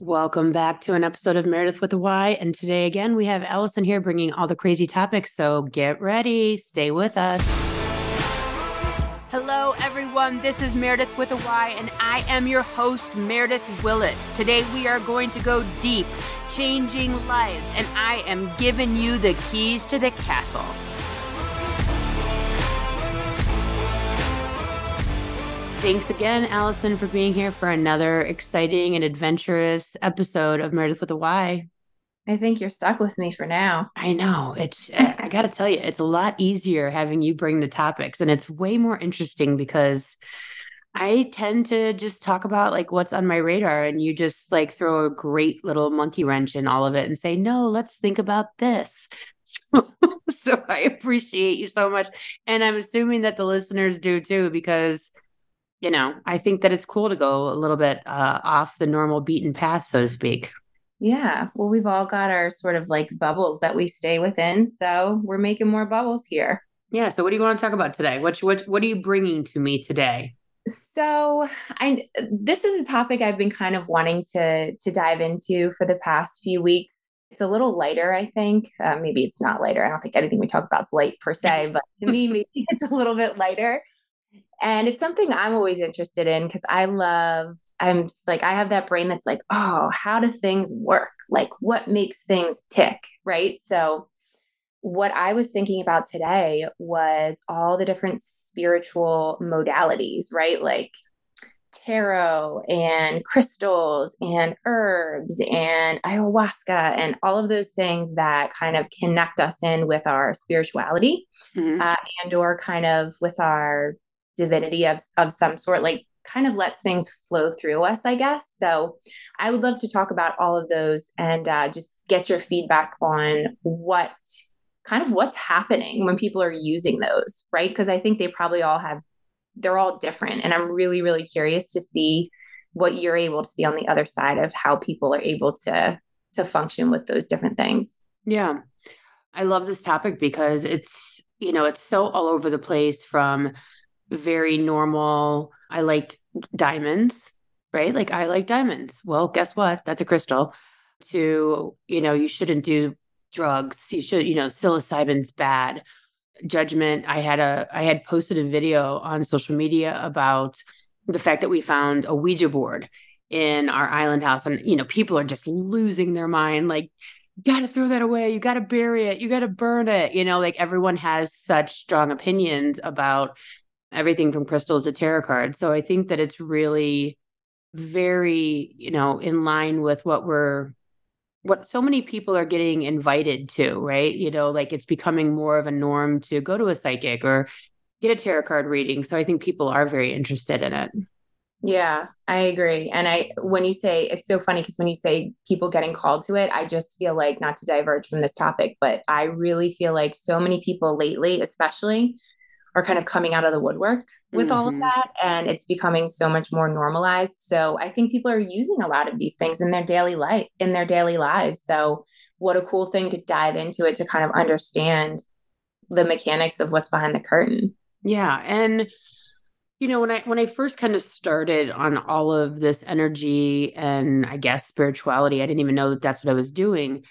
Welcome back to an episode of Meredyth with a Y. And today, again, we have Alison here bringing all the crazy topics. So get ready, stay with us. Hello, everyone. This is Meredyth with a Y, and I am your host, Meredyth Willits. Today, we are going to go deep, changing lives, and I am giving you the keys to the castle. Thanks again, Alison, for being here for another exciting and adventurous episode of Meredyth with a Y. I think you're stuck with me for now. I know. It's, I got to tell you, it's a lot easier having you bring the topics, and it's way more interesting because I tend to just talk about like what's on my radar, and you just like throw a great little monkey wrench in all of it and say, no, let's think about this. So, so I appreciate you so much. And I'm assuming that the listeners do too, because you know, I think that it's cool to go a little bit uh, off the normal beaten path, so to speak. Yeah. Well, we've all got our sort of like bubbles that we stay within. So we're making more bubbles here. Yeah. So what do you want to talk about today? What, what, what are you bringing to me today? So I, this is a topic I've been kind of wanting to, to dive into for the past few weeks. It's a little lighter, I think. Uh, maybe it's not lighter. I don't think anything we talk about is light per se, but to me, maybe it's a little bit lighter and it's something i'm always interested in because i love i'm like i have that brain that's like oh how do things work? Like what makes things tick? Right? So what i was thinking about today was all the different spiritual modalities right? Like tarot and crystals and herbs and ayahuasca and all of those things that kind of connect us in with our spirituality mm-hmm. uh, and or kind of with our divinity of, of some sort, like kind of lets things flow through us, I guess. So I would love to talk about all of those and uh, just get your feedback on what kind of what's happening when people are using those, right? Because I think they probably all have, they're all different. And I'm really, really curious to see what you're able to see on the other side of how people are able to to function with those different things. Yeah. I love this topic because it's, you know, it's so all over the place from very normal. I like diamonds, right? Like I like diamonds. Well, guess what? That's a crystal. To, you know, you shouldn't do drugs. You should, you know, psilocybin's bad. Judgment. I had a I had posted a video on social media about the fact that we found a Ouija board in our island house and you know people are just losing their mind like you got to throw that away you got to bury it you got to burn it you know like everyone has such strong opinions about everything from crystals to tarot cards. So I think that it's really very, you know, in line with what we're what so many people are getting invited to, right? You know, like it's becoming more of a norm to go to a psychic or get a tarot card reading. So I think people are very interested in it. Yeah, I agree. And I when you say it's so funny because when you say people getting called to it, I just feel like not to diverge from this topic, but I really feel like so many people lately, especially are kind of coming out of the woodwork with mm-hmm. all of mm-hmm. that and it's becoming so much more normalized so i think people are using a lot of these things in their daily life in their daily lives so what a cool thing to dive into it to kind of understand the mechanics of what's behind the curtain yeah and you know when i when i first kind of started on all of this energy and i guess spirituality i didn't even know that that's what i was doing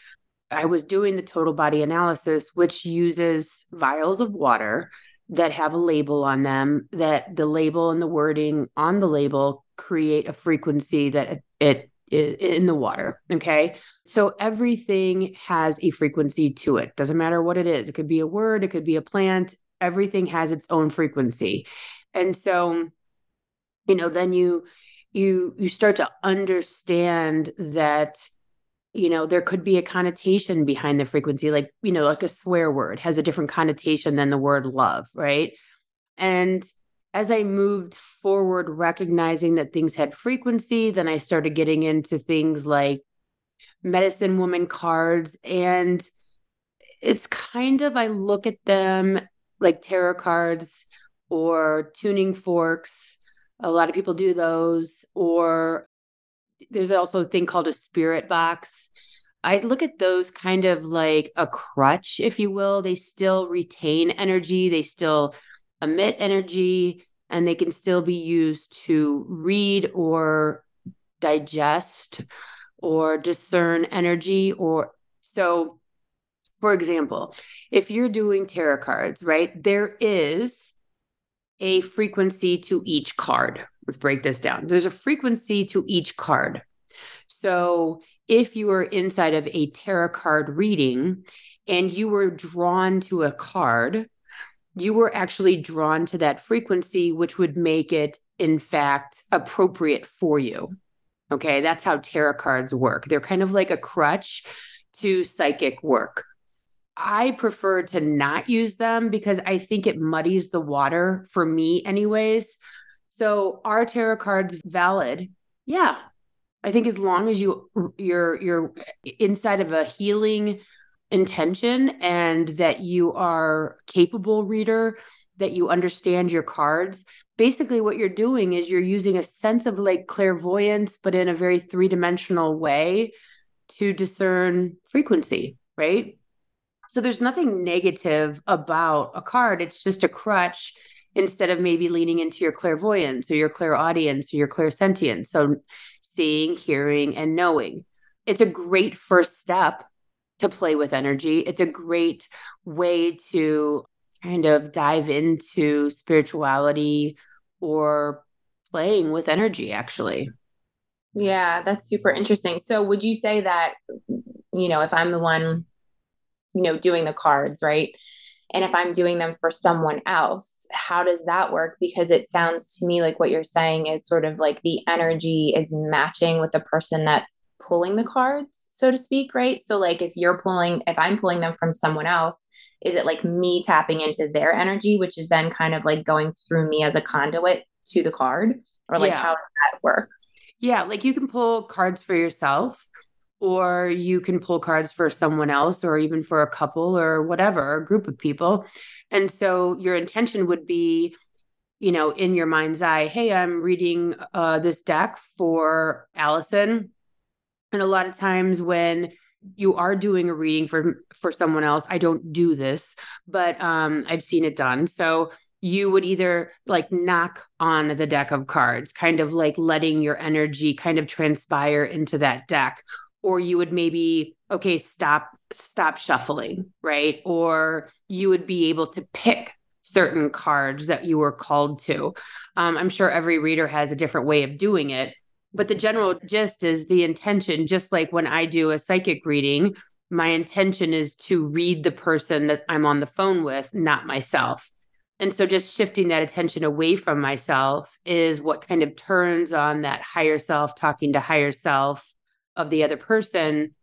i was doing the total body analysis which uses vials of water that have a label on them that the label and the wording on the label create a frequency that it, in the water okay? So everything has a frequency to it. Doesn't matter what it is. It could be a word it could be a plant. Everything has its own frequency. And so you know then you you you start to understand that you know there could be a connotation behind the frequency like you know like a swear word has a different connotation than the word love right? And as i moved forward recognizing that things had frequency then i started getting into things like medicine woman cards and it's kind of i look at them like tarot cards or tuning forks. A lot of people do those or there's also a thing called a spirit box. I look at those kind of like a crutch, if you will. They still retain energy, they still emit energy, and they can still be used to read or digest or discern energy or so for example if you're doing tarot cards right there is a frequency to each card let's break this down there's a frequency to each card so if you are inside of a tarot card reading and you were drawn to a card you were actually drawn to that frequency which would make it in fact appropriate for you Okay. That's how tarot cards work. They're kind of like a crutch to psychic work. I prefer to not use them because I think it muddies the water for me, anyways. So are tarot cards valid? Yeah. I think as long as you you're you're inside of a healing intention and that you are capable reader, that you understand your cards, basically what you're doing is you're using a sense of like clairvoyance but in a very three-dimensional way to discern frequency right so there's nothing negative about a card it's just a crutch instead of maybe leaning into your clairvoyance or your clairaudience or your clairsentience. So seeing hearing and knowing. It's a great first step to play with energy. It's a great way to kind of dive into spirituality or playing with energy actually. Yeah that's super interesting. So would you say that you know if i'm the one you know doing the cards right and if i'm doing them for someone else how does that work? Because it sounds to me like what you're saying is sort of like the energy is matching with the person that's pulling the cards so to speak right? So like if you're pulling if i'm pulling them from someone else is it like me tapping into their energy which is then kind of like going through me as a conduit to the card? Or like yeah. how does that work? Yeah like you can pull cards for yourself or you can pull cards for someone else or even for a couple or whatever a group of people. And so your intention would be you know in your mind's eye hey i'm reading uh, this deck for Alison. And a lot of times when you are doing a reading for for someone else i don't do this but um i've seen it done. So you would either like knock on the deck of cards kind of like letting your energy kind of transpire into that deck or you would maybe okay stop stop shuffling right or you would be able to pick certain cards that you were called to um, i'm sure every reader has a different way of doing it but the general gist is the intention, just like when I do a psychic reading, my intention is to read the person that I'm on the phone with, not myself. And so just shifting that attention away from myself is what kind of turns on that higher self, talking to higher self of the other person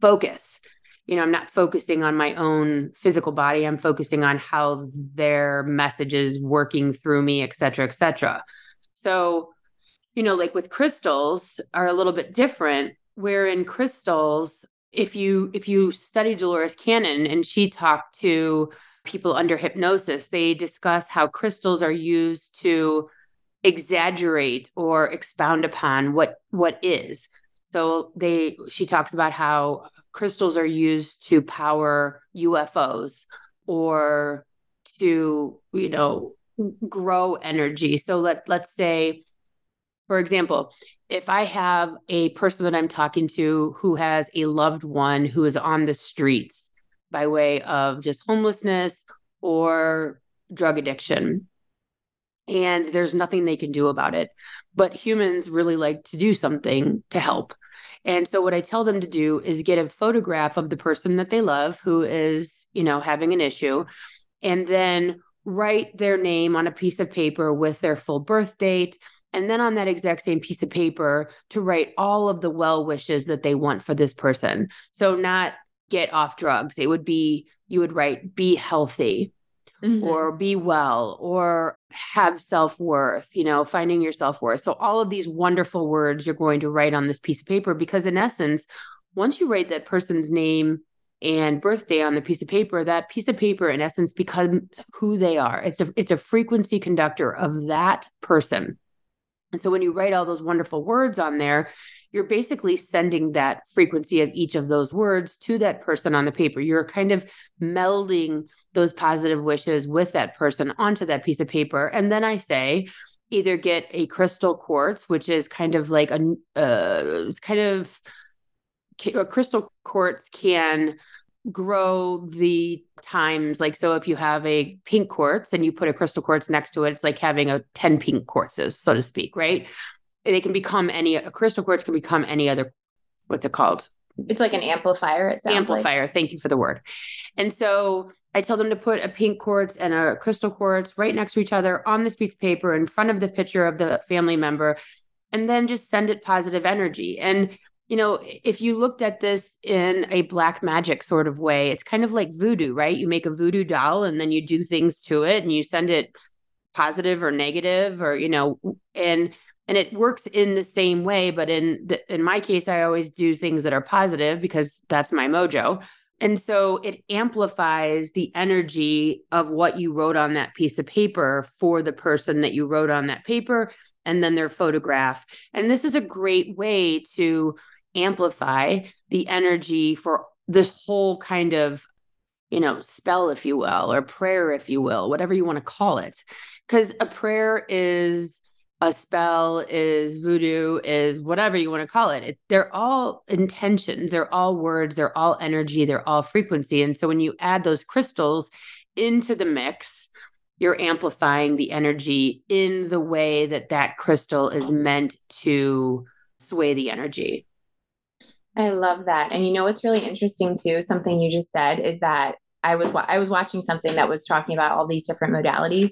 focus. You know, I'm not focusing on my own physical body. I'm focusing on how their message is working through me, et cetera, et cetera. So you know, like with crystals are a little bit different. Where in crystals, if you if you study Dolores Cannon and she talked to people under hypnosis, they discuss how crystals are used to exaggerate or expound upon what what is. So they she talks about how crystals are used to power UFOs or to, you know, grow energy. So let let's say for example, if I have a person that I'm talking to who has a loved one who is on the streets by way of just homelessness or drug addiction, and there's nothing they can do about it, but humans really like to do something to help. And so what I tell them to do is get a photograph of the person that they love who is, you know, having an issue and then write their name on a piece of paper with their full birth date and then on that exact same piece of paper to write all of the well wishes that they want for this person. So not get off drugs. It would be you would write be healthy mm-hmm. or be well or have self-worth, you know, finding your self-worth. So all of these wonderful words you're going to write on this piece of paper because in essence, once you write that person's name and birthday on the piece of paper, that piece of paper in essence becomes who they are. It's a it's a frequency conductor of that person. And so when you write all those wonderful words on there, you're basically sending that frequency of each of those words to that person on the paper. You're kind of melding those positive wishes with that person onto that piece of paper. And then I say, either get a crystal quartz, which is kind of like a, uh, it's kind of a crystal quartz can grow the times like so if you have a pink quartz and you put a crystal quartz next to it it's like having a 10 pink quartzes so to speak right they can become any a crystal quartz can become any other what's it called it's like an amplifier. It sounds amplifier. Like. Thank you for the word. And so I tell them to put a pink quartz and a crystal quartz right next to each other on this piece of paper in front of the picture of the family member, and then just send it positive energy. And you know, if you looked at this in a black magic sort of way, it's kind of like voodoo, right? You make a voodoo doll and then you do things to it and you send it positive or negative or you know and and it works in the same way but in the, in my case i always do things that are positive because that's my mojo. And so it amplifies the energy of what you wrote on that piece of paper for the person that you wrote on that paper and then their photograph. And this is a great way to amplify the energy for this whole kind of you know spell if you will or prayer if you will whatever you want to call it. Because a prayer is a spell is voodoo is whatever you want to call it. it. they're all intentions they're all words they're all energy they're all frequency and so when you add those crystals into the mix you're amplifying the energy in the way that that crystal is meant to sway the energy i love that and you know what's really interesting too something you just said is that i was i was watching something that was talking about all these different modalities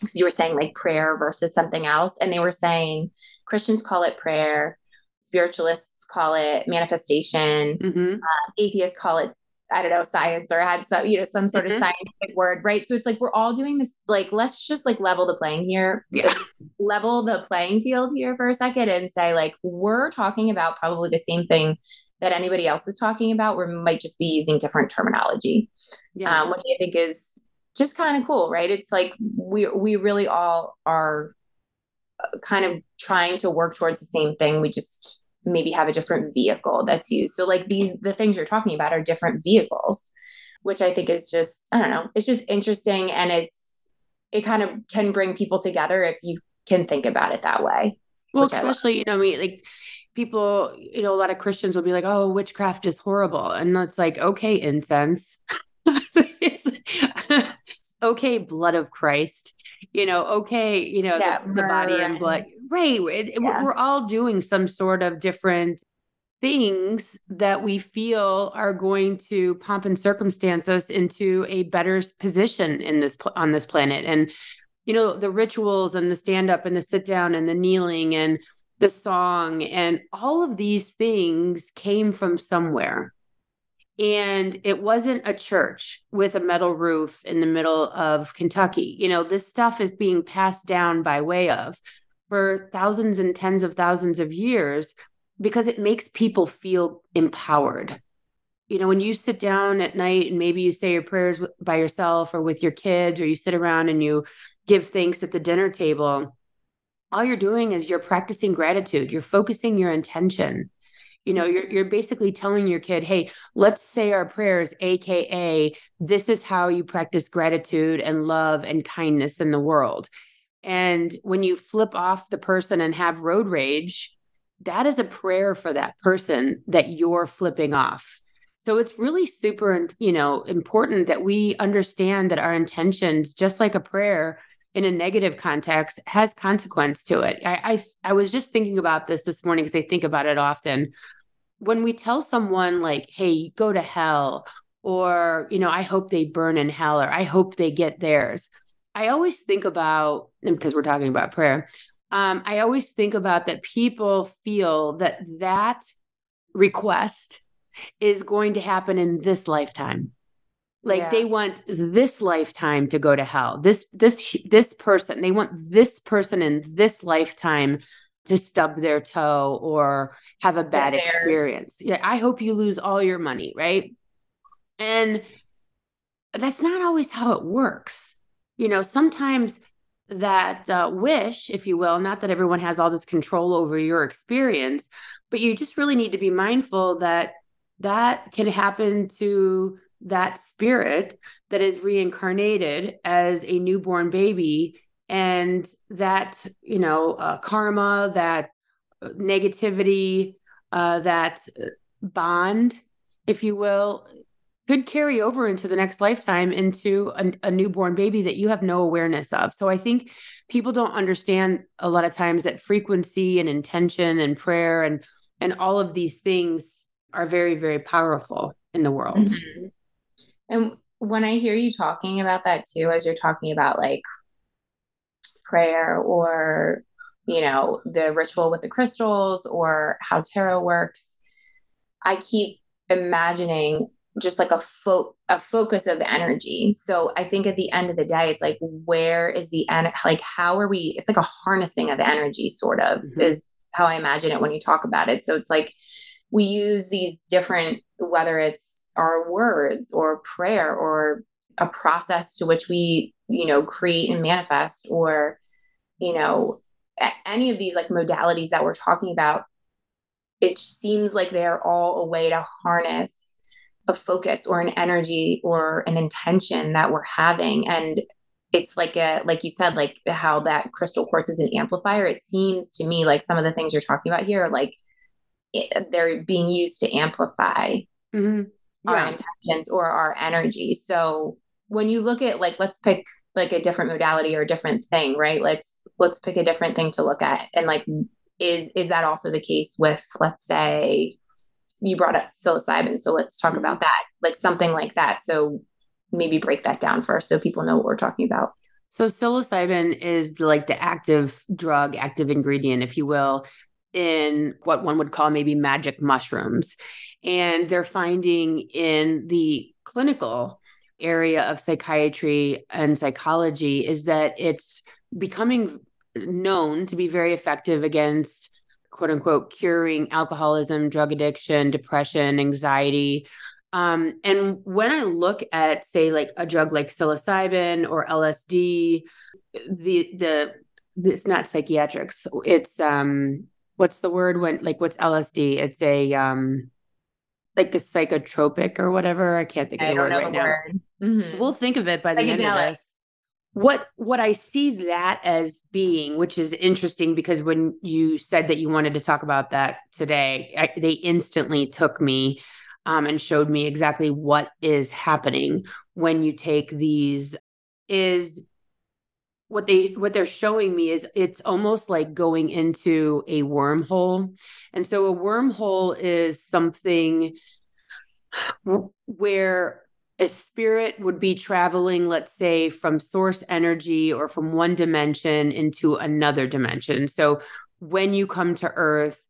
because you were saying like prayer versus something else. And they were saying Christians call it prayer, spiritualists call it manifestation, mm-hmm. uh, atheists call it I don't know, science or had some, you know, some sort mm-hmm. of scientific word, right? So it's like we're all doing this, like, let's just like level the playing here, yeah. level the playing field here for a second and say, like, we're talking about probably the same thing that anybody else is talking about. We might just be using different terminology, yeah. um, which I think is just kind of cool, right? It's like we we really all are uh, kind of trying to work towards the same thing. We just maybe have a different vehicle that's used. So like these the things you're talking about are different vehicles, which I think is just I don't know, it's just interesting and it's it kind of can bring people together if you can think about it that way. Well, especially, you know, I mean, like people, you know, a lot of Christians will be like, oh, witchcraft is horrible. And it's like, okay, incense. okay, blood of Christ, you know, okay, you know, yeah, the, the, body and blood. Right. It, yeah. We're all doing some sort of different things that we feel are going to pomp and circumstance us into a better position in this on this planet and you know the rituals and the stand up and the sit down and the kneeling and the song and all of these things came from somewhere and it wasn't a church with a metal roof in the middle of Kentucky. You know, this stuff is being passed down by way of for thousands and tens of thousands of years because it makes people feel empowered. You know, when you sit down at night and maybe you say your prayers by yourself or with your kids, or you sit around and you give thanks at the dinner table, all you're doing is you're practicing gratitude. You're focusing your intention you know you're you're basically telling your kid hey let's say our prayers aka this is how you practice gratitude and love and kindness in the world. And when you flip off the person and have road rage that is a prayer for that person that you're flipping off. So it's really super you know important that we understand that our intentions just like a prayer in a negative context has consequence to it. I I, I was just thinking about this this morning because I think about it often. When we tell someone like, "Hey, go to hell," or you know, "I hope they burn in hell," or "I hope they get theirs," I always think about, because we're talking about prayer, um, I always think about that people feel that that request is going to happen in this lifetime like yeah. they want this lifetime to go to hell. This this this person they want this person in this lifetime to stub their toe or have a bad experience. Yeah i hope you lose all your money right? And that's not always how it works. You know sometimes that uh, wish if you will not that everyone has all this control over your experience but you just really need to be mindful that that can happen to that spirit that is reincarnated as a newborn baby and that you know uh, karma that uh, negativity uh, that uh, bond if you will could carry over into the next lifetime into a, a, newborn baby that you have no awareness of. So I think people don't understand a lot of times that frequency and intention and prayer and and all of these things are very very powerful in the world. Mm-hmm. And when I hear you talking about that too as you're talking about like prayer or you know the ritual with the crystals or how tarot works, I keep imagining just like a fo- a focus of energy. So I think at the end of the day, it's like where is the en- like how are we? It's like a harnessing of energy, sort of mm-hmm. is how I imagine it when you talk about it. So it's like we use these different whether it's our words or prayer or a process to which we you know create and manifest or you know any of these like modalities that we're talking about it seems like they're all a way to harness a focus or an energy or an intention that we're having and it's like a like you said like how that crystal quartz is an amplifier it seems to me like some of the things you're talking about here are like it, they're being used to amplify mm-hmm. Our intentions or our energy. So when you look at like let's pick like a different modality or a different thing right? Let's let's pick a different thing to look at. And like is is that also the case with let's say you brought up psilocybin, so let's talk mm-hmm. about that, like something like that. So maybe break that down first so people know what we're talking about. So psilocybin is like the active drug, active ingredient, if you will, in what one would call maybe magic mushrooms. And they're finding in the clinical area of psychiatry and psychology is that it's becoming known to be very effective against quote unquote curing alcoholism, drug addiction, depression, anxiety. Um, and when I look at, say, like a drug like psilocybin or LSD, the the it's not psychiatrics. It's um, what's the word when like what's LSD? It's a um, like a psychotropic or whatever. I can't think of the word right the now. Word. Mm-hmm. We'll think of it by the end of this what what i see that as being which is interesting because when you said that you wanted to talk about that today I, they instantly took me um, and showed me exactly what is happening when you take these is what they what they're showing me is it's almost like going into a wormhole and so a wormhole is something where a spirit would be traveling, let's say, from source energy or from one dimension into another dimension. So when you come to Earth,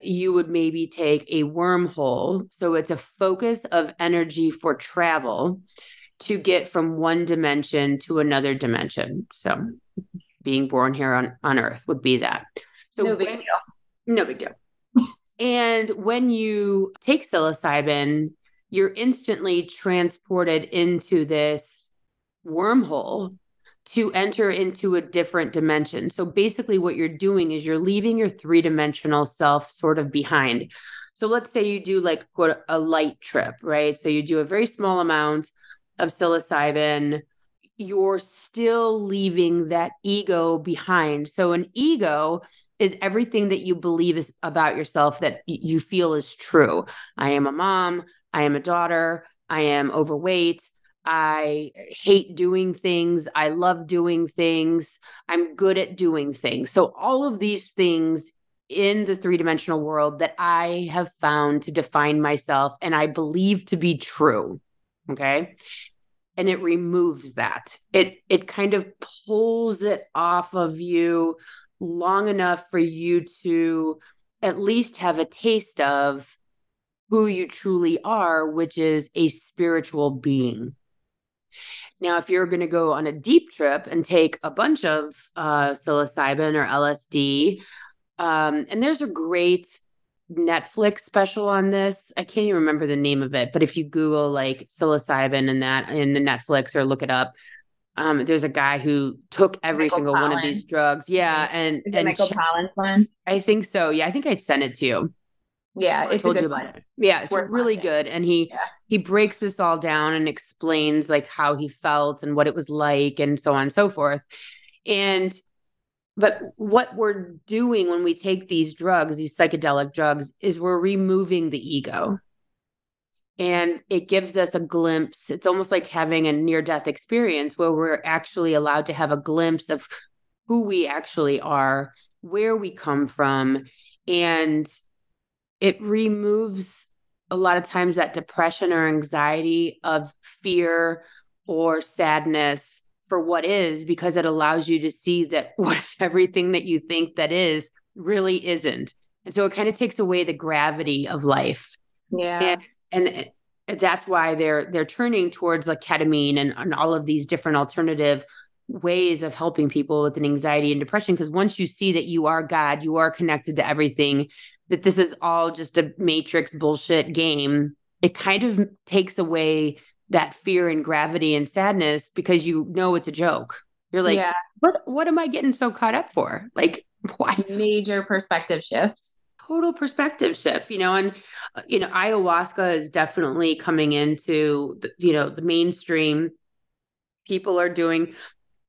you would maybe take a wormhole. So it's a focus of energy for travel to get from one dimension to another dimension. So being born here on, on Earth would be that. So no big when, deal. No big deal. and when you take psilocybin, you're instantly transported into this wormhole to enter into a different dimension. So basically, what you're doing is you're leaving your three dimensional self sort of behind. So let's say you do like quote a light trip, right? So you do a very small amount of psilocybin. You're still leaving that ego behind. So an ego is everything that you believe is about yourself that you feel is true. I am a mom. I am a daughter. I am overweight. I hate doing things. I love doing things. I'm good at doing things. So, all of these things in the three dimensional world that I have found to define myself and I believe to be true. Okay. And it removes that. It it kind of pulls it off of you long enough for you to at least have a taste of who you truly are, which is a spiritual being. Now, if you're going to go on a deep trip and take a bunch of uh, psilocybin or LSD, um, and there's a great Netflix special on this. I can't even remember the name of it, but if you Google like psilocybin and that in the Netflix or look it up, um, there's a guy who took every Michael single Pollan. one of these drugs. Yeah, and Is and Michael Pollan's one. I think so. Yeah, I think I'd send it to you. Yeah, it's told you about one. it. Yeah, it's really watching. good, and he yeah. he breaks this all down and explains like how he felt and what it was like, and so on and so forth. And but what we're doing when we take these drugs, these psychedelic drugs, is we're removing the ego. And it gives us a glimpse. It's almost like having a near death experience where we're actually allowed to have a glimpse of who we actually are, where we come from. And it removes a lot of times that depression or anxiety of fear or sadness for what is because it allows you to see that what everything that you think that is really isn't. And so it kind of takes away the gravity of life. Yeah. And, and eh, eh, that's why they're they're turning towards like ketamine and, and all of these different alternative ways of helping people with an anxiety and depression because once you see that you are god you are connected to everything that this is all just a matrix bullshit game it kind of takes away that fear and gravity and sadness because you know it's a joke. You're like, yeah. what what am I getting so caught up for? Like why major perspective shift. Total perspective shift, you know, and uh, you know, ayahuasca is definitely coming into the, you know, the mainstream. People are doing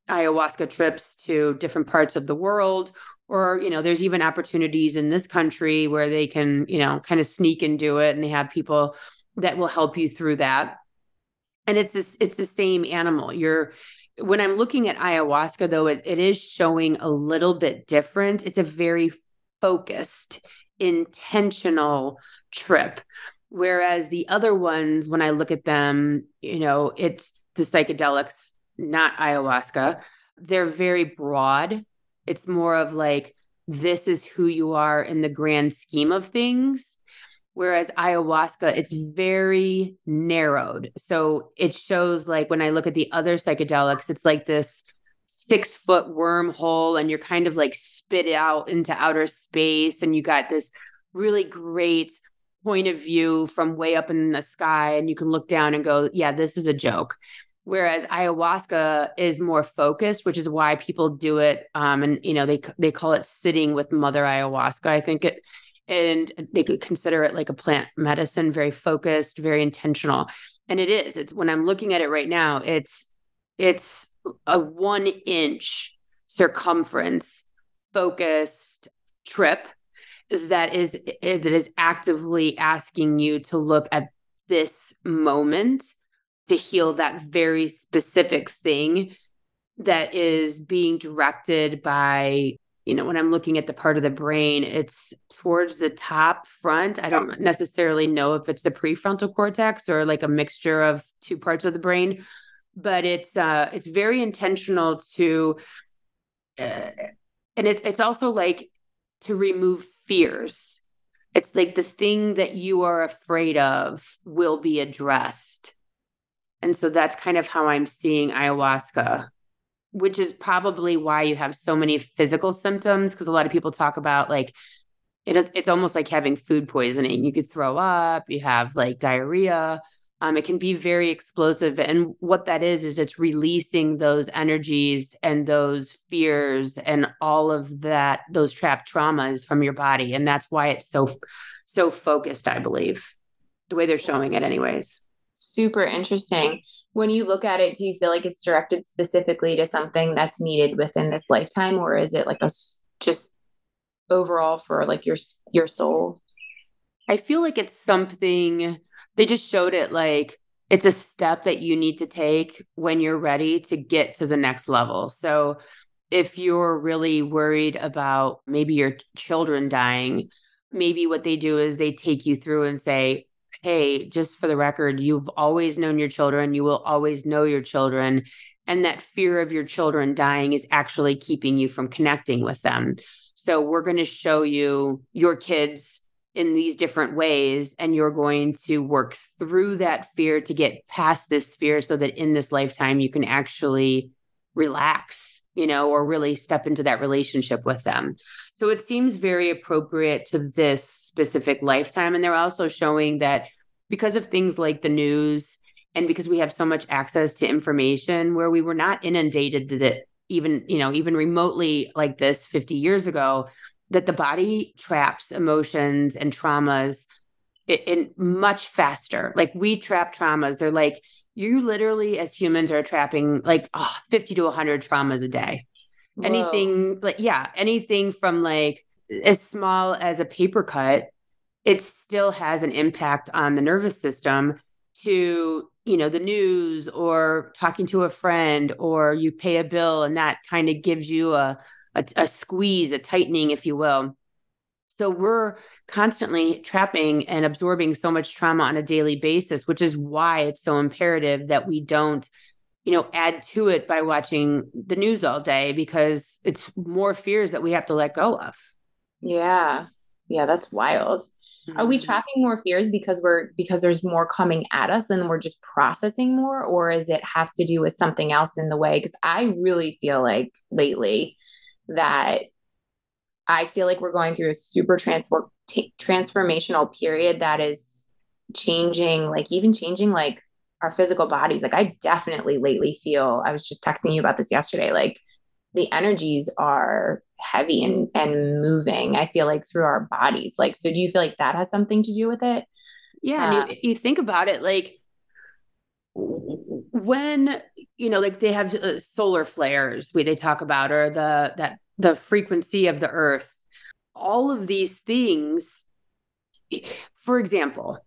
ayahuasca trips to different parts of the world or you know there's even opportunities in this country where they can you know kind of sneak and do it and they have people that will help you through that and it's this it's the same animal. You're when i'm looking at ayahuasca though it, it is showing a little bit different. It's a very focused intentional trip. Whereas the other ones when i look at them you know it's the psychedelics not ayahuasca. They're very broad. It's more of like this is who you are in the grand scheme of things Whereas ayahuasca, it's very narrowed. So it shows like when I look at the other psychedelics, it's like this six foot wormhole and you're kind of like spit out into outer space. And you got this really great point of view from way up in the sky. And you can look down and go, yeah, this is a joke. Whereas ayahuasca is more focused, which is why people do it. Um, and you know, they they call it sitting with mother ayahuasca. I think it and they could consider it like a plant medicine very focused very intentional. And it is it's when i'm looking at it right now it's it's a one inch circumference focused trip that is that is actively asking you to look at this moment to heal that very specific thing that is being directed by you know, when I'm looking at the part of the brain, it's towards the top front. I don't necessarily know if it's the prefrontal cortex or like a mixture of two parts of the brain, but it's uh it's very intentional to uh, and it's it's also like to remove fears. It's like the thing that you are afraid of will be addressed. And so that's kind of how I'm seeing ayahuasca which is probably why you have so many physical symptoms because a lot of people talk about like it is, it's almost like having food poisoning. You could throw up, you have like diarrhea. Um, it can be very explosive. And what that is, is it's releasing those energies and those fears and all of that, those trapped traumas from your body. And that's why it's so, so focused, I believe, the way they're showing it, anyways super interesting. When you look at it, do you feel like it's directed specifically to something that's needed within this lifetime, or is it like a just overall for like your your soul? I feel like it's something they just showed it like it's a step that you need to take when you're ready to get to the next level. So if you're really worried about maybe your children dying, maybe what they do is they take you through and say, hey, just for the record, you've always known your children, you will always know your children. And that fear of your children dying is actually keeping you from connecting with them. So we're going to show you your kids in these different ways and you're going to work through that fear to get past this fear so that in this lifetime you can actually relax you know or really step into that relationship with them. So it seems very appropriate to this specific lifetime. And they're also showing that because of things like the news and because we have so much access to information where we were not inundated that even you know even remotely like this 50 years ago that the body traps emotions and traumas in, in much faster. Like we trap traumas. They're like you literally as humans are trapping like oh, 50 to 100 traumas a day Whoa. anything like yeah anything from like as small as a paper cut it still has an impact on the nervous system to you know the news or talking to a friend or you pay a bill and that kind of gives you a, a, a squeeze a tightening if you will so we're constantly trapping and absorbing so much trauma on a daily basis which is why it's so imperative that we don't you know add to it by watching the news all day because it's more fears that we have to let go of yeah yeah that's wild Mm-hmm. Are we mm-hmm. trapping more fears because we're because there's more coming at us and we're just processing more, or is it have to do with something else in the way? Because I really feel like lately that I feel like we're going through a super transform t- transformational period that is changing, like even changing like our physical bodies. Like I definitely lately feel. I was just texting you about this yesterday. Like the energies are heavy and and moving i feel like through our bodies like so do you feel like that has something to do with it yeah uh, and you, you, think about it like when you know like they have uh, solar flares we they talk about or the that the frequency of the earth all of these things for example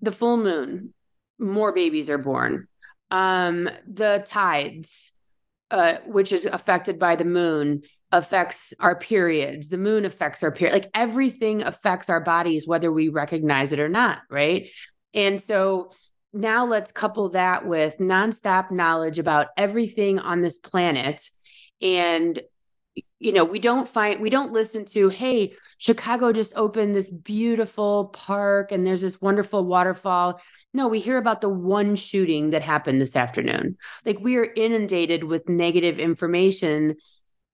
the full moon more babies are born. Um the tides uh, which is affected by the moon affects our periods. The moon affects our period. Like everything affects our bodies whether we recognize it or not right? And so now let's couple that with nonstop knowledge about everything on this planet and you know we don't find we don't listen to hey chicago just opened this beautiful park and there's this wonderful waterfall no, we hear about the one shooting that happened this afternoon. Like we are inundated with negative information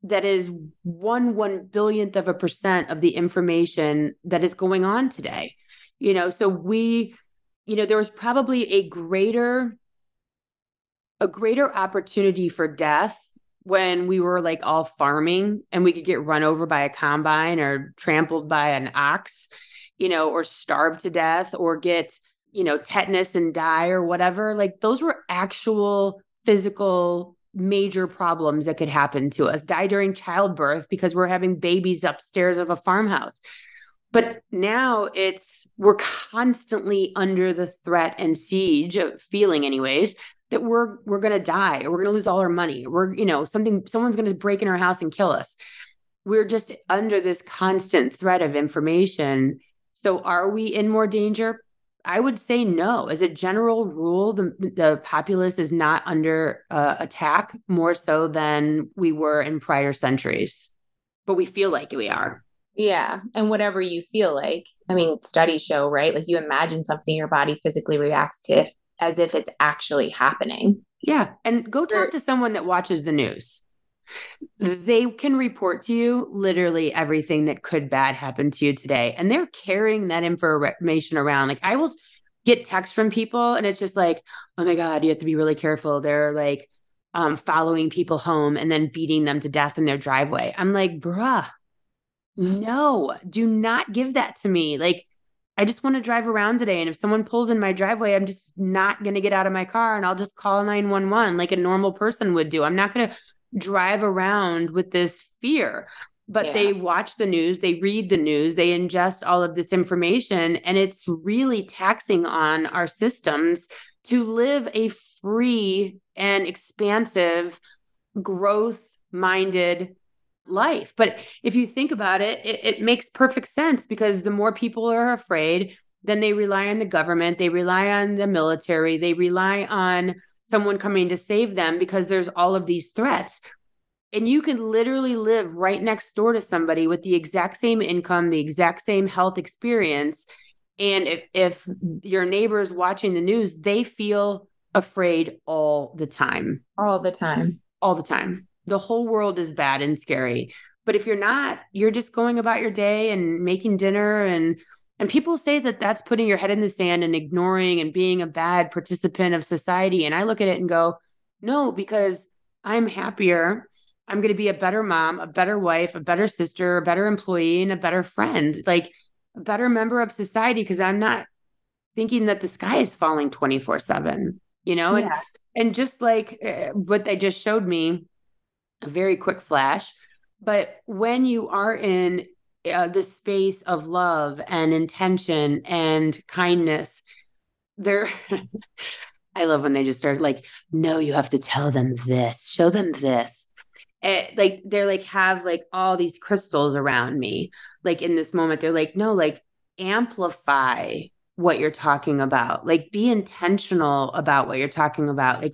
that is one one billionth of a percent of the information that is going on today. You know, so we, you know, there was probably a greater, a greater opportunity for death when we were like all farming and we could get run over by a combine or trampled by an ox, you know, or starved to death or get you know, tetanus and die or whatever, like those were actual physical major problems that could happen to us. Die during childbirth because we're having babies upstairs of a farmhouse. But now it's we're constantly under the threat and siege of feeling anyways that we're we're going to die or we're going to lose all our money. We're you know something someone's going to break in our house and kill us. We're just under this constant threat of information. So are we in more danger? I would say no. As a general rule, the the populace is not under uh, attack more so than we were in prior centuries, but we feel like we are. Yeah, and whatever you feel like. I mean, studies show, right? Like you imagine something your body physically reacts to as if it's actually happening. Yeah, and go talk to someone that watches the news. They can report to you literally everything that could bad happen to you today and they're carrying that information around. Like i will get texts from people and it's just like oh my god you have to be really careful. They're like um, following people home and then beating them to death in their driveway. I'm like bruh no do not give that to me. Like i just want to drive around today and if someone pulls in my driveway i'm just not going to get out of my car and i'll just call 911 like a normal person would do i'm not going to drive around with this fear but yeah. they watch the news, they read the news, they ingest all of this information, and it's really taxing on our systems to live a free and expansive, growth minded life. But if you think about it, it, it, makes perfect sense because the more people are afraid, then they rely on the government, they rely on the military, they rely on someone coming to save them because there's all of these threats. And you can literally live right next door to somebody with the exact same income, the exact same health experience. And if if your neighbor is watching the news, they feel afraid all the time. All the time. All the time. The whole world is bad and scary. But if you're not, you're just going about your day and making dinner and and people say that that's putting your head in the sand and ignoring and being a bad participant of society. And I look at it and go, no, because I'm happier. I'm going to be a better mom, a better wife, a better sister, a better employee, and a better friend, like a better member of society because I'm not thinking that the sky is falling 24 7, you know? Yeah. And, and just like uh, what they just showed me, very quick flash. But when you are in uh, the space of love and intention and kindness, there. I love when they just start like, no, you have to tell them this, show them this. And, like they're like have like all these crystals around me. Like in this moment, they're like, no, like amplify what you're talking about. Like be intentional about what you're talking about. Like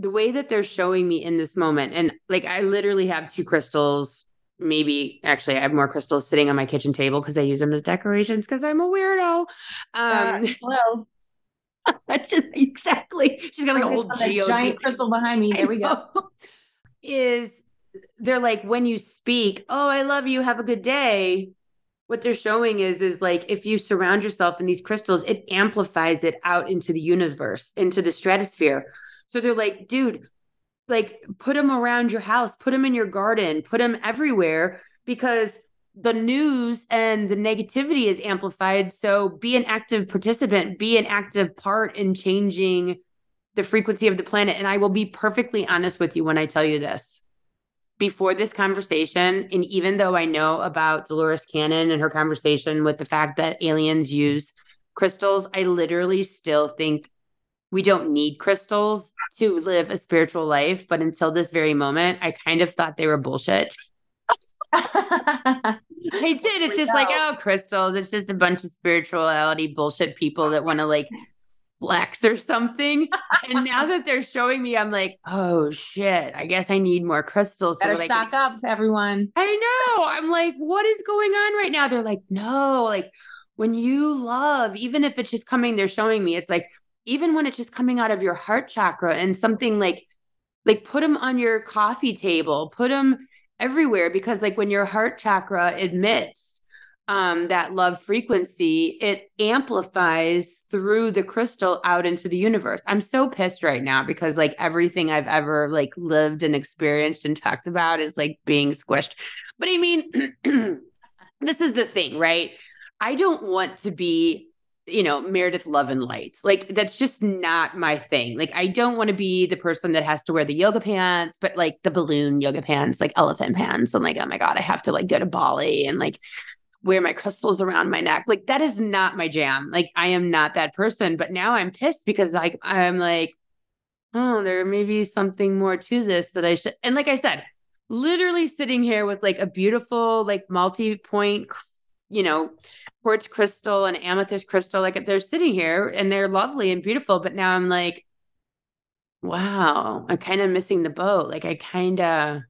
the way that they're showing me in this moment, and like I literally have two crystals. Maybe actually, I have more crystals sitting on my kitchen table because I use them as decorations because I'm a weirdo. Um, uh, well, just, exactly. She's got like a whole giant crystal behind me. There we go. Is they're like when you speak, oh, I love you, have a good day. What they're showing is is like if you surround yourself in these crystals, it amplifies it out into the universe, into the stratosphere. So they're like, dude, like put them around your house, put them in your garden, put them everywhere because the news and the negativity is amplified. So be an active participant, be an active part in changing the frequency of the planet. And I will be perfectly honest with you when I tell you this. Before this conversation, and even though I know about Dolores Cannon and her conversation with the fact that aliens use crystals, I literally still think we don't need crystals to live a spiritual life. But until this very moment, I kind of thought they were bullshit. I did. It's just like, oh, crystals. It's just a bunch of spirituality bullshit people that want to like flex or something. and now that they're showing me, I'm like, oh shit. I guess I need more crystals. Better so stock up, everyone. I know. I'm like, what is going on right now? They're like, no, like when you love, even if it's just coming, they're showing me, it's like, even when it's just coming out of your heart chakra and something like, like put them on your coffee table, put them everywhere because like when your heart chakra admits um, that love frequency, it amplifies through the crystal out into the universe. I'm so pissed right now because like everything I've ever like lived and experienced and talked about is like being squished. But I mean, this is the thing, right? I don't want to be you know, Meredyth Love and Light. Like that's just not my thing. Like I don't want to be the person that has to wear the yoga pants, but like the balloon yoga pants, like elephant pants. I'm like, oh my God, I have to like go to Bali and like wear my crystals around my neck. Like that is not my jam. Like I am not that person. But now I'm pissed because like I'm like, oh, there may be something more to this that I should. And like I said, literally sitting here with like a beautiful, like multi-point, you know, quartz crystal and amethyst crystal. Like they're sitting here and they're lovely and beautiful. But now I'm like, wow, I'm kind of missing the boat. Like I kind of,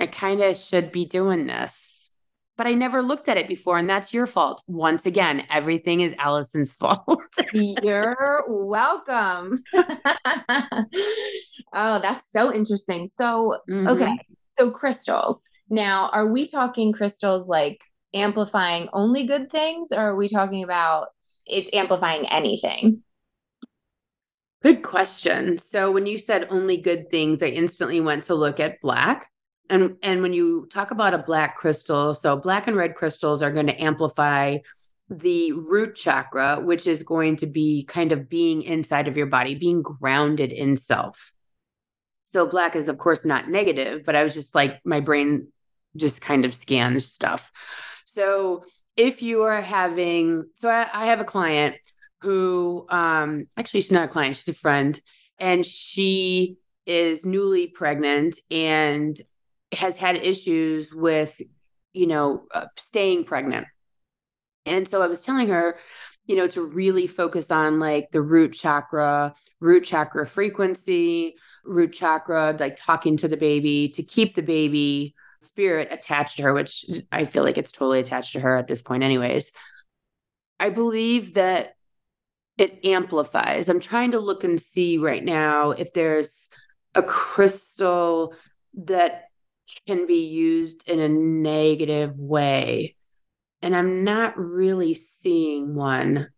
I kind of should be doing this. But I never looked at it before, and that's your fault. Once again, everything is Alison's fault. You're welcome. oh, that's so interesting. So, mm-hmm. okay. So, crystals. Now, are we talking crystals like amplifying only good things or are we talking about it's amplifying anything? Good question. So when you said only good things, I instantly went to look at black. And and when you talk about a black crystal, so black and red crystals are going to amplify the root chakra, which is going to be kind of being inside of your body, being grounded in self. So black is of course not negative, but I was just like my brain just kind of scans stuff. So if you are having, so I, I have a client who, um, actually, she's not a client, she's a friend, and she is newly pregnant and has had issues with, you know, uh, staying pregnant. And so I was telling her, you know, to really focus on like the root chakra, root chakra frequency, root chakra, like talking to the baby to keep the baby spirit attached to her, which I feel like it's totally attached to her at this point, anyways. I believe that it amplifies. I'm trying to look and see right now if there's a crystal that can be used in a negative way. And I'm not really seeing one.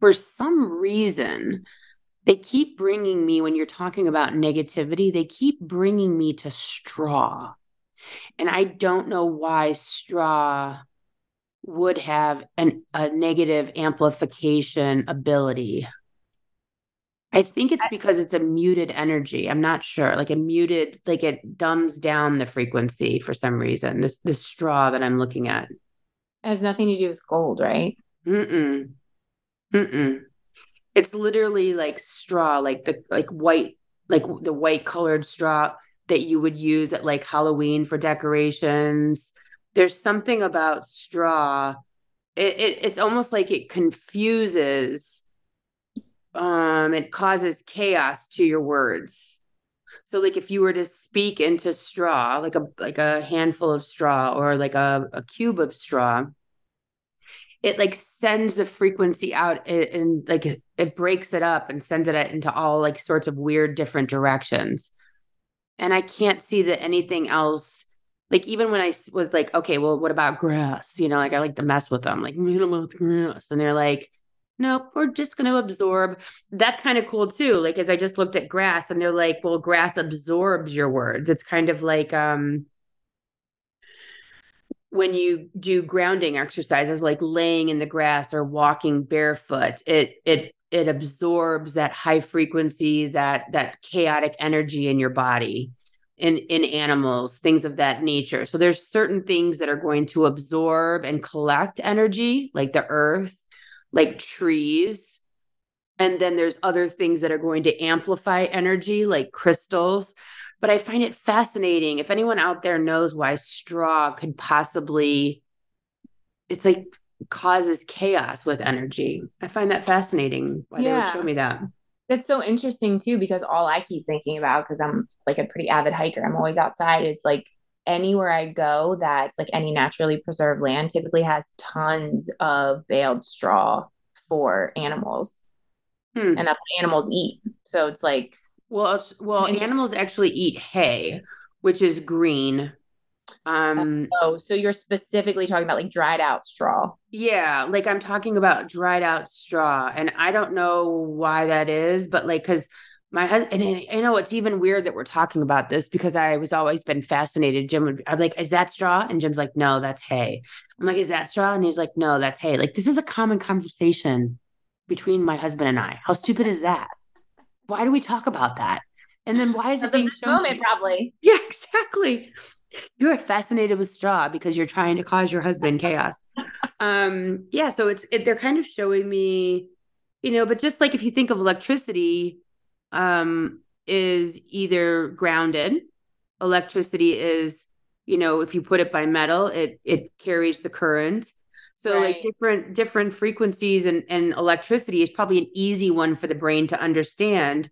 For some reason, they keep bringing me, when you're talking about negativity, they keep bringing me to straw. And I don't know why straw would have an, a negative amplification ability. I think it's because it's a muted energy. I'm not sure. Like a muted, like it dumbs down the frequency for some reason. This this straw that I'm looking at. It has nothing to do with gold, right? Mm-mm. Mm-mm. It's literally like straw, like the like white, like the white colored straw that you would use at like Halloween for decorations. There's something about straw. It, it it's almost like it confuses um it causes chaos to your words so like if you were to speak into straw like a like a handful of straw or like a, a cube of straw it like sends the frequency out and, like it breaks it up and sends it into all like sorts of weird different directions and i can't see that anything else like even when i was like okay well what about grass you know like i like to mess with them like minimal grass and they're like nope, we're just going to absorb. That's kind of cool too. Like, as I just looked at grass and they're like, well, grass absorbs your words. It's kind of like, um, when you do grounding exercises like laying in the grass or walking barefoot it it it absorbs that high frequency that that chaotic energy in your body in in animals things of that nature so there's certain things that are going to absorb and collect energy like the earth like trees. And then there's other things that are going to amplify energy, like crystals. But I find it fascinating. If anyone out there knows why straw could possibly, it's like causes chaos with energy. I find that fascinating. Why yeah. they would show me that. That's so interesting too, because all I keep thinking about, because I'm like a pretty avid hiker, I'm always outside, is like anywhere I go that's like any naturally preserved land typically has tons of baled straw for animals. Hmm. And that's what animals eat. So it's like well well animals actually eat hay, which is green. Um oh, so you're specifically talking about like dried out straw. Yeah, like I'm talking about dried out straw and I don't know why that is, but like cuz my husband and I know it's even weird that we're talking about this because I was always been fascinated. Jim would I'm like, is that straw? And Jim's like, no, that's hay. I'm like, is that straw? And he's like, no, that's hay. Like this is a common conversation between my husband and I. How stupid is that? Why do we talk about that? And then why is it being shown moment, probably? Yeah, exactly. You're fascinated with straw because you're trying to cause your husband chaos. um, yeah, so it's it, they're kind of showing me, you know, but just like if you think of electricity, um, is either grounded. Electricity is, you know, if you put it by metal, it it carries the current. So right. like different different frequencies and and electricity is probably an easy one for the brain to understand.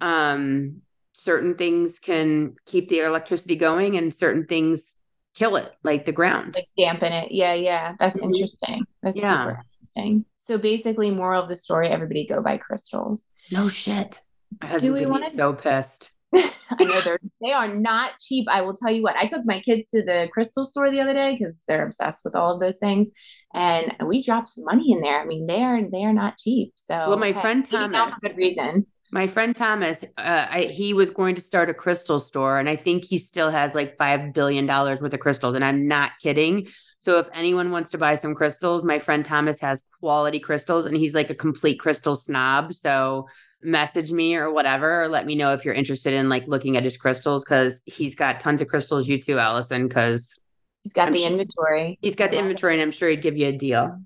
Um, certain things can keep the electricity going, and certain things kill it, like the ground, like dampen it. Yeah, yeah, that's mm-hmm. interesting. That's yeah. super interesting. So basically, moral of the story: everybody go buy crystals. No shit. My husband's Do we want to so pissed. I know they're they are not cheap. I will tell you what. I took my kids to the crystal store the other day because they're obsessed with all of those things, and we dropped some money in there. I mean, they are they are not cheap. So, well, my friend Thomas, good reason. My friend Thomas, uh, I, he was going to start a crystal store, and I think he still has like five billion dollars worth of crystals. And I'm not kidding. So if anyone wants to buy some crystals, my friend Thomas has quality crystals, and he's like a complete crystal snob. So message me or whatever or let me know if you're interested in like looking at his crystals because he's got tons of crystals you too alison because he's got I'm the inventory he's got the inventory and i'm sure he'd give you a deal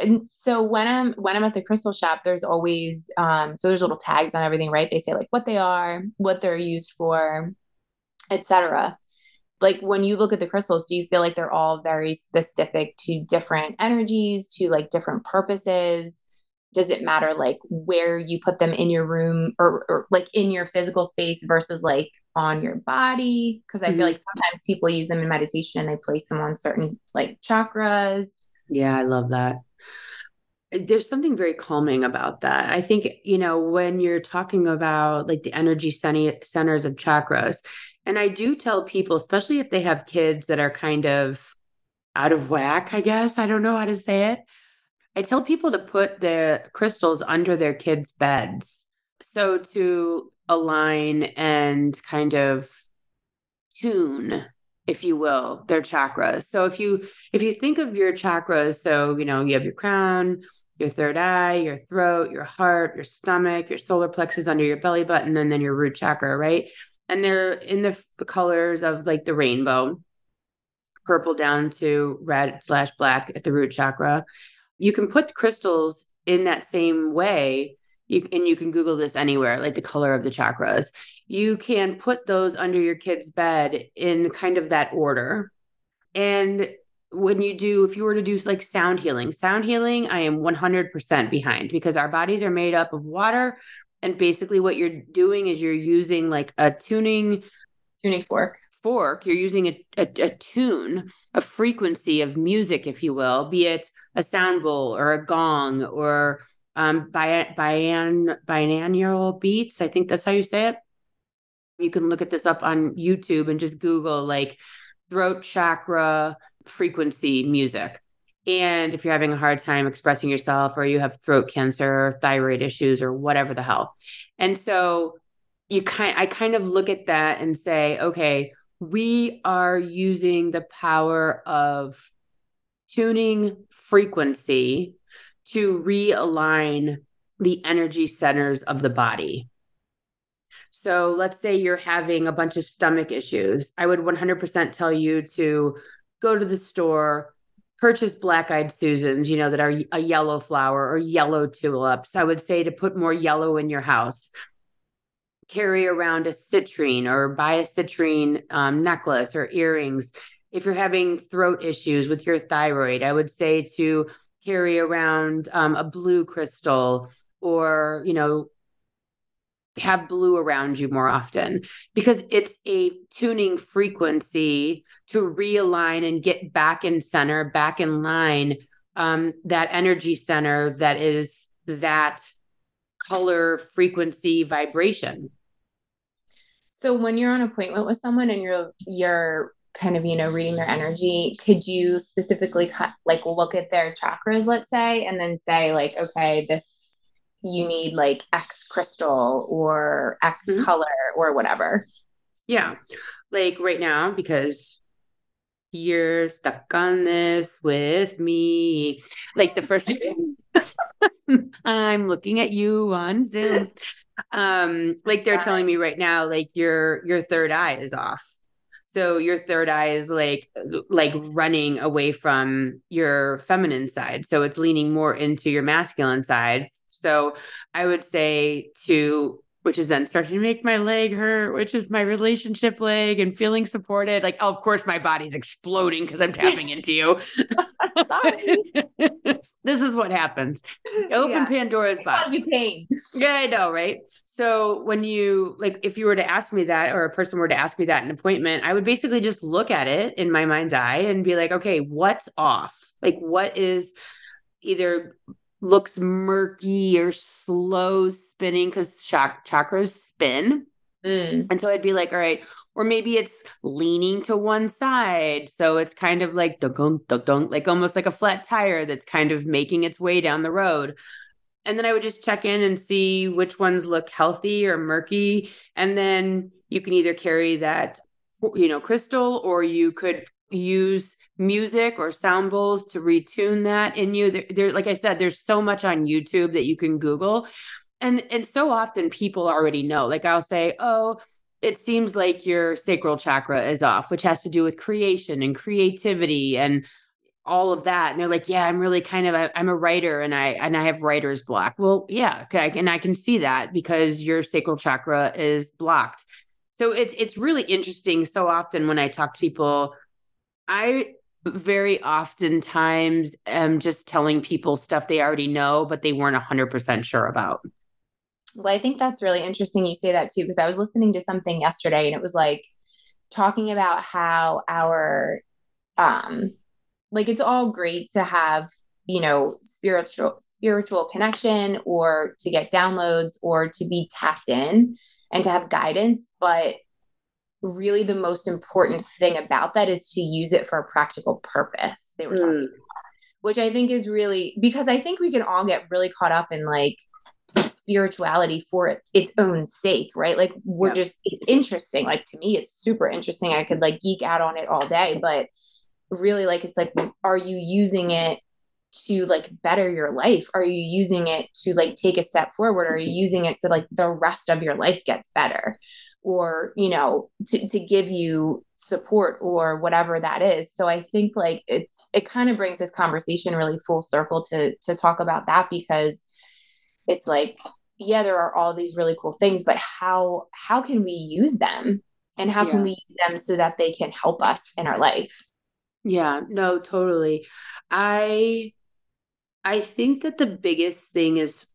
and so when i'm when i'm at the crystal shop there's always um so there's little tags on everything right? They say like what they are what they're used for etc like when you look at the crystals do you feel like they're all very specific to different energies to like different purposes? Does it matter like where you put them in your room or, or like in your physical space versus like on your body? Because i mm-hmm. feel like sometimes people use them in meditation and they place them on certain like chakras. Yeah i love that there's something very calming about that i think you know when you're talking about like the energy centers of chakras and i do tell people especially if they have kids that are kind of out of whack i guess i don't know how to say it I tell people to put the crystals under their kids' beds. So to align and kind of tune if you will their chakras so if you if you think of your chakras so you know you have your crown your third eye, your throat, your heart, your stomach, your solar plexus under your belly button, and then your root chakra, right? And they're in the, the colors of like the rainbow, purple down to red slash black at the root chakra. You can put crystals in that same way. You, and you can Google this anywhere, like the color of the chakras. You can put those under your kid's bed in kind of that order. And when you do if you were to do like sound healing sound healing i am 100% behind because our bodies are made up of water. And basically what you're doing is you're using like a tuning tuning fork. fork. You're using a, a, a tune a frequency of music if you will be it a sound bowl or a gong or um bi- bian binaural beats i think that's how you say it. You can look at this up on youtube and just google like throat chakra frequency music. And if you're having a hard time expressing yourself or you have throat cancer or thyroid issues or whatever the hell. And so you kind I kind of look at that and say, okay, we are using the power of tuning frequency to realign the energy centers of the body. So let's say you're having a bunch of stomach issues. I would 100% tell you to go to the store, purchase black eyed Susans, you know, that are a yellow flower or yellow tulips. I would say to put more yellow in your house. Carry around a citrine or buy a citrine um, necklace or earrings. If you're having throat issues with your thyroid, I would say to carry around um, a blue crystal or, you know, have blue around you more often because it's a tuning frequency to realign and get back in center, back in line, um, that energy center that is that color frequency vibration. So when you're on appointment with someone and you're you're kind of you know reading their energy could you specifically cut, like look at their chakras let's say and then say like okay this you need like X crystal or X mm-hmm. color or whatever. Yeah. Like right now, because you're stuck on this with me. Like the first I'm looking at you on Zoom. Um, like they're telling me right now, like your your third eye is off. So your third eye is like like running away from your feminine side. So it's leaning more into your masculine side so I would say to which is then starting to make my leg hurt, which is my relationship leg and feeling supported. Like, oh, of course, my body's exploding because I'm tapping into you. Sorry. this is what happens. Open yeah. Pandora's box. You pain. Yeah, I know, right? So when you like, if you were to ask me that, or a person were to ask me that in an appointment, I would basically just look at it in my mind's eye and be like, okay, what's off? Like, what is either looks murky or slow spinning because chak- chakras spin. Mm. And so I'd be like, all right, or maybe it's leaning to one side. So it's kind of like dunk, dunk, dunk, like almost like a flat tire that's kind of making its way down the road. And then I would just check in and see which ones look healthy or murky. And then you can either carry that, you know, crystal or you could use music or sound bowls to retune that in you. There, there, like I said, there's so much on YouTube that you can Google. And and so often people already know. Like I'll say, oh, it seems like your sacral chakra is off, which has to do with creation and creativity and all of that. And they're like, yeah, I'm really kind of a, I'm a writer and I and I have writer's block. Well, yeah, okay, and I can see that because your sacral chakra is blocked. So it's it's really interesting. So often when I talk to people, I very oftentimes am just telling people stuff they already know, but they weren't 100% sure about. Well, I think that's really interesting you say that too, because I was listening to something yesterday and it was like talking about how our, um, like it's all great to have, you know, spiritual, spiritual connection or to get downloads or to be tapped in and to have guidance. But really the most important thing about that is to use it for a practical purpose. They were talking mm. about, which I think is really because I think we can all get really caught up in like spirituality for its own sake, right? Like we're yep. just it's interesting. Like to me, it's super interesting. I could like geek out on it all day, but really like it's like are you using it to like better your life are you using it to like take a step forward are you using it so like the rest of your life gets better or you know to, to give you support or whatever that is. So i think like it's it kind of brings this conversation really full circle to to talk about that because it's like yeah there are all these really cool things but how how can we use them? And how yeah. can we use them so that they can help us in our life? Yeah no totally. I i think that the biggest thing is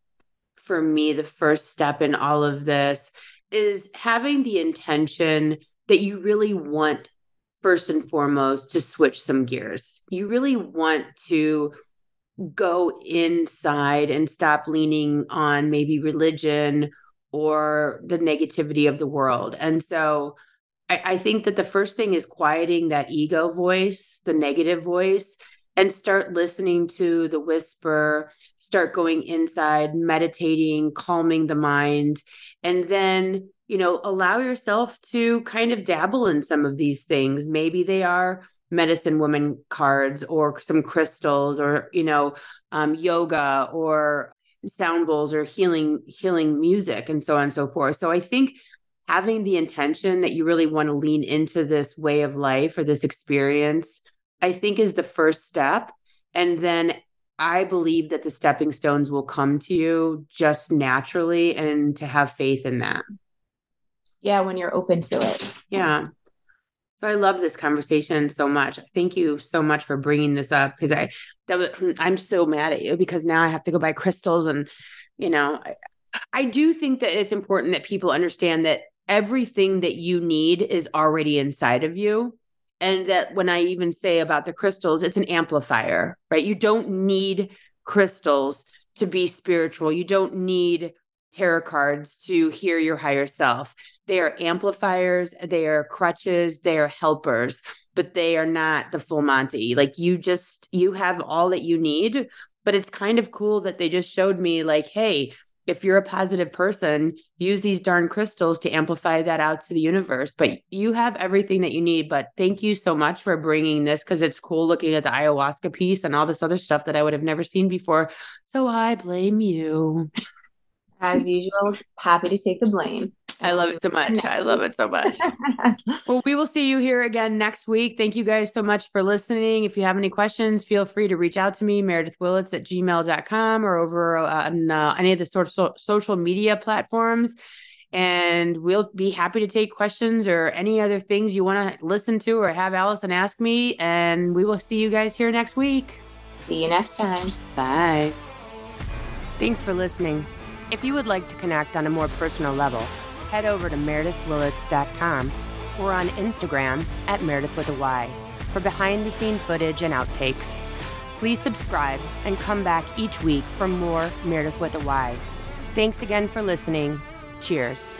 for me the first step in all of this is having the intention that you really want first and foremost to switch some gears. You really want to go inside and stop leaning on maybe religion or the negativity of the world. And so I, I, think that the first thing is quieting that ego voice, the negative voice, and start listening to the whisper, start going inside, meditating, calming the mind, and then, you know, allow yourself to kind of dabble in some of these things. Maybe they are medicine woman cards or some crystals or, you know, um, yoga or sound bowls or healing healing music and so on and so forth. So I think having the intention that you really want to lean into this way of life or this experience I think is the first step. And then I believe that the stepping stones will come to you just naturally and to have faith in that. Yeah, when you're open to it. Yeah. So I love this conversation so much. Thank you so much for bringing this up because I that was, hmm, I'm so mad at you because now I have to go buy crystals and you know I, I do think that it's important that people understand that everything that you need is already inside of you and that when I even say about the crystals, it's an amplifier, right? You don't need crystals to be spiritual. You don't need tarot cards to hear your higher self. They are amplifiers, they are crutches, they are helpers, but they are not the full Monty. Like you just, you have all that you need. But it's kind of cool that they just showed me, like, hey, if you're a positive person, use these darn crystals to amplify that out to the universe. But you have everything that you need. But thank you so much for bringing this because it's cool looking at the ayahuasca piece and all this other stuff that I would have never seen before. So I blame you. As usual, happy to take the blame. I love it so much. I love it so much. well, we will see you here again next week. Thank you guys so much for listening. If you have any questions, feel free to reach out to me, Meredyth Willits at gmail.com or over uh, on uh, any of the social, social media platforms. And we'll be happy to take questions or any other things you want to listen to or have Alison ask me. And we will see you guys here next week. See you next time. Bye. Thanks for listening. If you would like to connect on a more personal level, head over to meredythwillits.com or on Instagram at Meredyth with a Y for behind the scene footage and outtakes. Please subscribe and come back each week for more Meredyth with a Y. Thanks again for listening. Cheers.